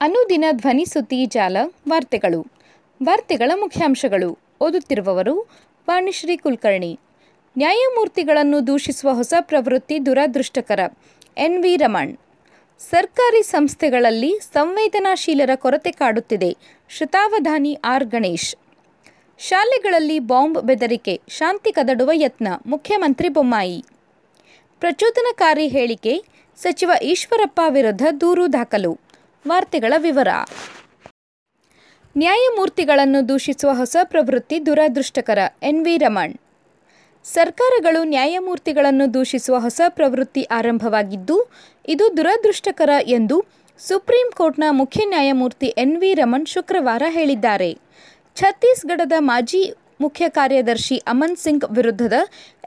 ಅನುದಿನ ಧ್ವನಿ ಸುದ್ದಿ ಜಾಲ, ವಾರ್ತೆಗಳು. ವಾರ್ತೆಗಳ ಮುಖ್ಯಾಂಶಗಳು. ಓದುತ್ತಿರುವವರು ವಾಣಿಶ್ರೀ ಕುಲಕರ್ಣಿ. ನ್ಯಾಯಮೂರ್ತಿಗಳನ್ನು ದೂಷಿಸುವ ಹೊಸ ಪ್ರವೃತ್ತಿ ದುರದೃಷ್ಟಕರ. N V Raman. ಸರ್ಕಾರಿ ಸಂಸ್ಥೆಗಳಲ್ಲಿ ಸಂವೇದನಾಶೀಲರ ಕೊರತೆ ಕಾಡುತ್ತಿದೆ. ಶತಾವಧಾನಿ ಆರ್ ಗಣೇಶ್. ಶಾಲೆಗಳಲ್ಲಿ ಬಾಂಬ್ ಬೆದರಿಕೆ, ಶಾಂತಿ ಕದಡುವ ಯತ್ನ, ಮುಖ್ಯಮಂತ್ರಿ ಬೊಮ್ಮಾಯಿ. ಪ್ರಚೋದನಕಾರಿ ಹೇಳಿಕೆ, ಸಚಿವ ಈಶ್ವರಪ್ಪ ವಿರುದ್ಧ ದೂರು ದಾಖಲು. ವಾರ್ತೆಗಳ ವಿವರ. ನ್ಯಾಯಮೂರ್ತಿಗಳನ್ನು ದೂಷಿಸುವ ಹೊಸ ಪ್ರವೃತ್ತಿ ದುರದೃಷ್ಟಕರ. N V Raman. ಸರ್ಕಾರಗಳು ನ್ಯಾಯಮೂರ್ತಿಗಳನ್ನು ದೂಷಿಸುವ ಹೊಸ ಪ್ರವೃತ್ತಿ ಆರಂಭವಾಗಿದ್ದು, ಇದು ದುರದೃಷ್ಟಕರ ಎಂದು ಸುಪ್ರೀಂ ಕೋರ್ಟ್ನ ಮುಖ್ಯ ನ್ಯಾಯಮೂರ್ತಿ ಎನ್ ವಿ ರಮಣ್ ಶುಕ್ರವಾರ ಹೇಳಿದ್ದಾರೆ. ಛತ್ತೀಸ್ಗಢದ ಮಾಜಿ ಮುಖ್ಯ ಕಾರ್ಯದರ್ಶಿ ಅಮನ್ ಸಿಂಗ್ ವಿರುದ್ಧದ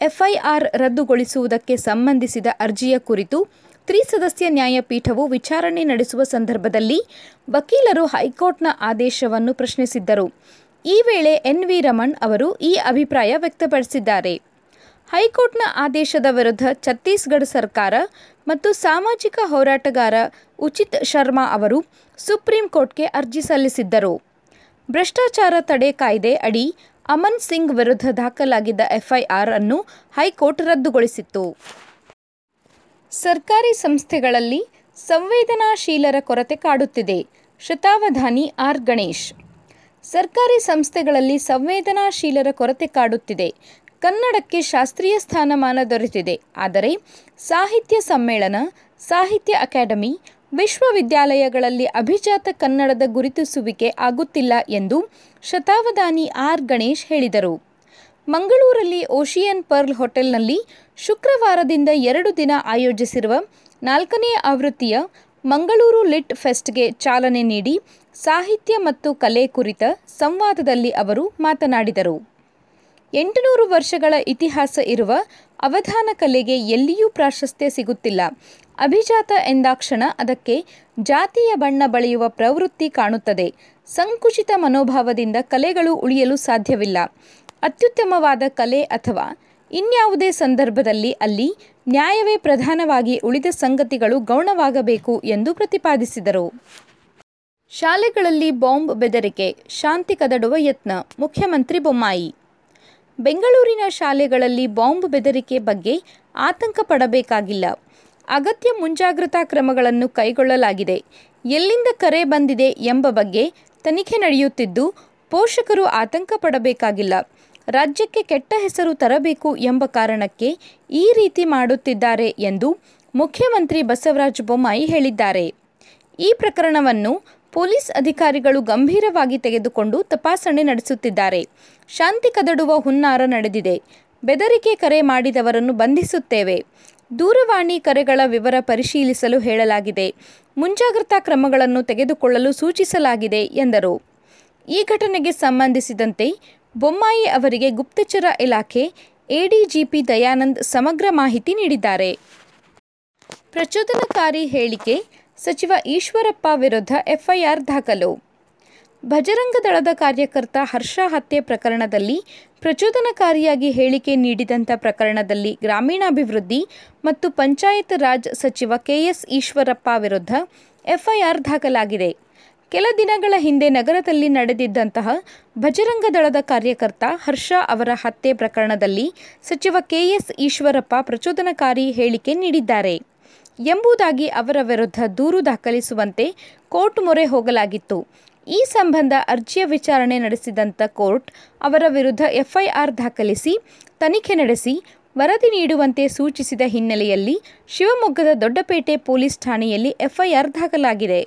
ಎಫ್ಐಆರ್ ರದ್ದುಗೊಳಿಸುವುದಕ್ಕೆ ಸಂಬಂಧಿಸಿದ ಅರ್ಜಿಯ ಕುರಿತು ತ್ರಿಸದಸ್ಯ ನ್ಯಾಯಪೀಠವು ವಿಚಾರಣೆ ನಡೆಸುವ ಸಂದರ್ಭದಲ್ಲಿ ವಕೀಲರು ಹೈಕೋರ್ಟ್ನ ಆದೇಶವನ್ನು ಪ್ರಶ್ನಿಸಿದ್ದರು. ಈ ವೇಳೆ ಎನ್ ವಿ ರಮಣ್ ಅವರು ಈ ಅಭಿಪ್ರಾಯ ವ್ಯಕ್ತಪಡಿಸಿದ್ದಾರೆ. ಹೈಕೋರ್ಟ್ನ ಆದೇಶದ ವಿರುದ್ಧ ಛತ್ತೀಸ್ಗಢ ಸರ್ಕಾರ ಮತ್ತು ಸಾಮಾಜಿಕ ಹೋರಾಟಗಾರ ಉಚಿತ್ ಶರ್ಮಾ ಅವರು ಸುಪ್ರೀಂ ಕೋರ್ಟ್ಗೆ ಅರ್ಜಿ ಸಲ್ಲಿಸಿದ್ದರು. ಭ್ರಷ್ಟಾಚಾರ ತಡೆ ಕಾಯ್ದೆ ಅಡಿ ಅಮನ್ ಸಿಂಗ್ ವಿರುದ್ಧ ದಾಖಲಾಗಿದ್ದ ಎಫ್ಐಆರ್ ಅನ್ನು ಹೈಕೋರ್ಟ್ ರದ್ದುಗೊಳಿಸಿತ್ತು. ಸರ್ಕಾರಿ ಸಂಸ್ಥೆಗಳಲ್ಲಿ ಸಂವೇದನಾಶೀಲರ ಕೊರತೆ ಕಾಡುತ್ತಿದೆ. ಶತಾವಧಾನಿ ಆರ್. ಗಣೇಶ್. ಸರ್ಕಾರಿ ಸಂಸ್ಥೆಗಳಲ್ಲಿ ಸಂವೇದನಾಶೀಲರ ಕೊರತೆ ಕಾಡುತ್ತಿದೆ. ಕನ್ನಡಕ್ಕೆ ಶಾಸ್ತ್ರೀಯ ಸ್ಥಾನಮಾನ ದೊರೆತಿದೆ. ಆದರೆ ಸಾಹಿತ್ಯ ಸಮ್ಮೇಳನ, ಸಾಹಿತ್ಯ ಅಕಾಡೆಮಿ, ವಿಶ್ವವಿದ್ಯಾಲಯಗಳಲ್ಲಿ ಅಭಿಜಾತ ಕನ್ನಡದ ಗುರುತಿಸುವಿಕೆ ಆಗುತ್ತಿಲ್ಲ ಎಂದು ಶತಾವಧಾನಿ ಆರ್. ಗಣೇಶ್ ಹೇಳಿದರು. ಮಂಗಳೂರಲ್ಲಿ ಓಷಿಯನ್ ಪರ್ಲ್ ಹೋಟೆಲ್ನಲ್ಲಿ ಶುಕ್ರವಾರದಿಂದ ಎರಡು ದಿನ ಆಯೋಜಿಸಿರುವ ನಾಲ್ಕನೇ ಆವೃತ್ತಿಯ ಮಂಗಳೂರು ಲಿಟ್ ಫೆಸ್ಟ್ಗೆ ಚಾಲನೆ ನೀಡಿ ಸಾಹಿತ್ಯ ಮತ್ತು ಕಲೆ ಕುರಿತ ಸಂವಾದದಲ್ಲಿ ಅವರು ಮಾತನಾಡಿದರು. ಎಂಟುನೂರು ವರ್ಷಗಳ ಇತಿಹಾಸ ಇರುವ ಅವಧಾನ ಕಲೆಗೆ ಎಲ್ಲಿಯೂ ಪ್ರಾಶಸ್ತ್ಯ ಸಿಗುತ್ತಿಲ್ಲ. ಅಭಿಜಾತ ಎಂದಾಕ್ಷಣ ಅದಕ್ಕೆ ಜಾತಿಯ ಬಣ್ಣ ಬಳಿಯುವ ಪ್ರವೃತ್ತಿ ಕಾಣುತ್ತದೆ. ಸಂಕುಚಿತ ಮನೋಭಾವದಿಂದ ಕಲೆಗಳು ಉಳಿಯಲು ಸಾಧ್ಯವಿಲ್ಲ. ಅತ್ಯುತ್ತಮವಾದ ಕಲೆ ಅಥವಾ ಇನ್ಯಾವುದೇ ಸಂದರ್ಭದಲ್ಲಿ ಅಲ್ಲಿ ನ್ಯಾಯವೇ ಪ್ರಧಾನವಾಗಿ ಉಳಿದ ಸಂಗತಿಗಳು ಗೌಣವಾಗಬೇಕು ಎಂದು ಪ್ರತಿಪಾದಿಸಿದರು. ಶಾಲೆಗಳಲ್ಲಿ ಬಾಂಬ್ ಬೆದರಿಕೆ, ಶಾಂತಿ ಕದಡುವ ಯತ್ನ, ಮುಖ್ಯಮಂತ್ರಿ ಬೊಮ್ಮಾಯಿ. ಬೆಂಗಳೂರಿನ ಶಾಲೆಗಳಲ್ಲಿ ಬಾಂಬ್ ಬೆದರಿಕೆ ಬಗ್ಗೆ ಆತಂಕ ಪಡಬೇಕಾಗಿಲ್ಲ. ಅಗತ್ಯ ಮುಂಜಾಗ್ರತಾ ಕ್ರಮಗಳನ್ನು ಕೈಗೊಳ್ಳಲಾಗಿದೆ. ಎಲ್ಲಿಂದ ಕರೆ ಬಂದಿದೆ ಎಂಬ ಬಗ್ಗೆ ತನಿಖೆ ನಡೆಯುತ್ತಿದ್ದು ಪೋಷಕರು ಆತಂಕ ಪಡಬೇಕಾಗಿಲ್ಲ. ರಾಜ್ಯಕ್ಕೆ ಕೆಟ್ಟ ಹೆಸರು ತರಬೇಕು ಎಂಬ ಕಾರಣಕ್ಕೆ ಈ ರೀತಿ ಮಾಡುತ್ತಿದ್ದಾರೆ ಎಂದು ಮುಖ್ಯಮಂತ್ರಿ ಬಸವರಾಜ ಬೊಮ್ಮಾಯಿ ಹೇಳಿದ್ದಾರೆ. ಈ ಪ್ರಕರಣವನ್ನು ಪೊಲೀಸ್ ಅಧಿಕಾರಿಗಳು ಗಂಭೀರವಾಗಿ ತೆಗೆದುಕೊಂಡು ತಪಾಸಣೆ ನಡೆಸುತ್ತಿದ್ದಾರೆ. ಶಾಂತಿ ಕದಡುವ ಹುನ್ನಾರ ನಡೆದಿದೆ. ಬೆದರಿಕೆ ಕರೆ ಮಾಡಿದವರನ್ನು ಬಂಧಿಸುತ್ತೇವೆ. ದೂರವಾಣಿ ಕರೆಗಳ ವಿವರ ಪರಿಶೀಲಿಸಲು ಹೇಳಲಾಗಿದೆ. ಮುಂಜಾಗ್ರತಾ ಕ್ರಮಗಳನ್ನು ತೆಗೆದುಕೊಳ್ಳಲು ಸೂಚಿಸಲಾಗಿದೆ ಎಂದರು. ಈ ಘಟನೆಗೆ ಸಂಬಂಧಿಸಿದಂತೆ ಬೊಮ್ಮಾಯಿ ಅವರಿಗೆ ಗುಪ್ತಚರ ಇಲಾಖೆ ಎಡಿಜಿಪಿ ದಯಾನಂದ್ ಸಮಗ್ರ ಮಾಹಿತಿ ನೀಡಿದ್ದಾರೆ. ಪ್ರಚೋದನಕಾರಿ ಹೇಳಿಕೆ, ಸಚಿವ ಈಶ್ವರಪ್ಪ ವಿರುದ್ಧ ಎಫ್ಐಆರ್ ದಾಖಲು. ಭಜರಂಗ ದಳದ ಕಾರ್ಯಕರ್ತ ಹರ್ಷ ಹತ್ಯೆ ಪ್ರಕರಣದಲ್ಲಿ ಪ್ರಚೋದನಕಾರಿಯಾಗಿ ಹೇಳಿಕೆ ನೀಡಿದಂಥ ಪ್ರಕರಣದಲ್ಲಿ ಗ್ರಾಮೀಣಾಭಿವೃದ್ಧಿ ಮತ್ತು ಪಂಚಾಯತ್ ರಾಜ್ ಸಚಿವ ಕೆಎಸ್ ಈಶ್ವರಪ್ಪ ವಿರುದ್ಧ ಎಫ್ಐಆರ್ ದಾಖಲಾಗಿದೆ. ಕೆಲ ದಿನಗಳ ಹಿಂದೆ ನಗರದಲ್ಲಿ ನಡೆದಿದ್ದಂತಹ ಭಜರಂಗ ದಳದ ಕಾರ್ಯಕರ್ತ ಹರ್ಷ ಅವರ ಹತ್ಯೆ ಪ್ರಕರಣದಲ್ಲಿ ಸಚಿವ ಕೆಎಸ್ ಈಶ್ವರಪ್ಪ ಪ್ರಚೋದನಕಾರಿ ಹೇಳಿಕೆ ನೀಡಿದ್ದಾರೆ. ಎಂಬುದಾಗಿ ಅವರ ವಿರುದ್ಧ ದೂರು ದಾಖಲಿಸುವಂತೆ ಕೋರ್ಟ್ ಮೊರೆ ಹೋಗಲಾಗಿತ್ತು. ಈ ಸಂಬಂಧ ಅರ್ಜಿಯ ವಿಚಾರಣೆ ನಡೆಸಿದಂಥ ಕೋರ್ಟ್ ಅವರ ವಿರುದ್ಧ ಎಫ್ಐಆರ್ ದಾಖಲಿಸಿ, ತನಿಖೆ ನಡೆಸಿ, ವರದಿ ನೀಡುವಂತೆ ಸೂಚಿಸಿದ ಹಿನ್ನೆಲೆಯಲ್ಲಿ ಶಿವಮೊಗ್ಗದ ದೊಡ್ಡಪೇಟೆ ಪೊಲೀಸ್ ಠಾಣೆಯಲ್ಲಿ ಎಫ್ಐಆರ್ ದಾಖಲಾಗಿದೆ.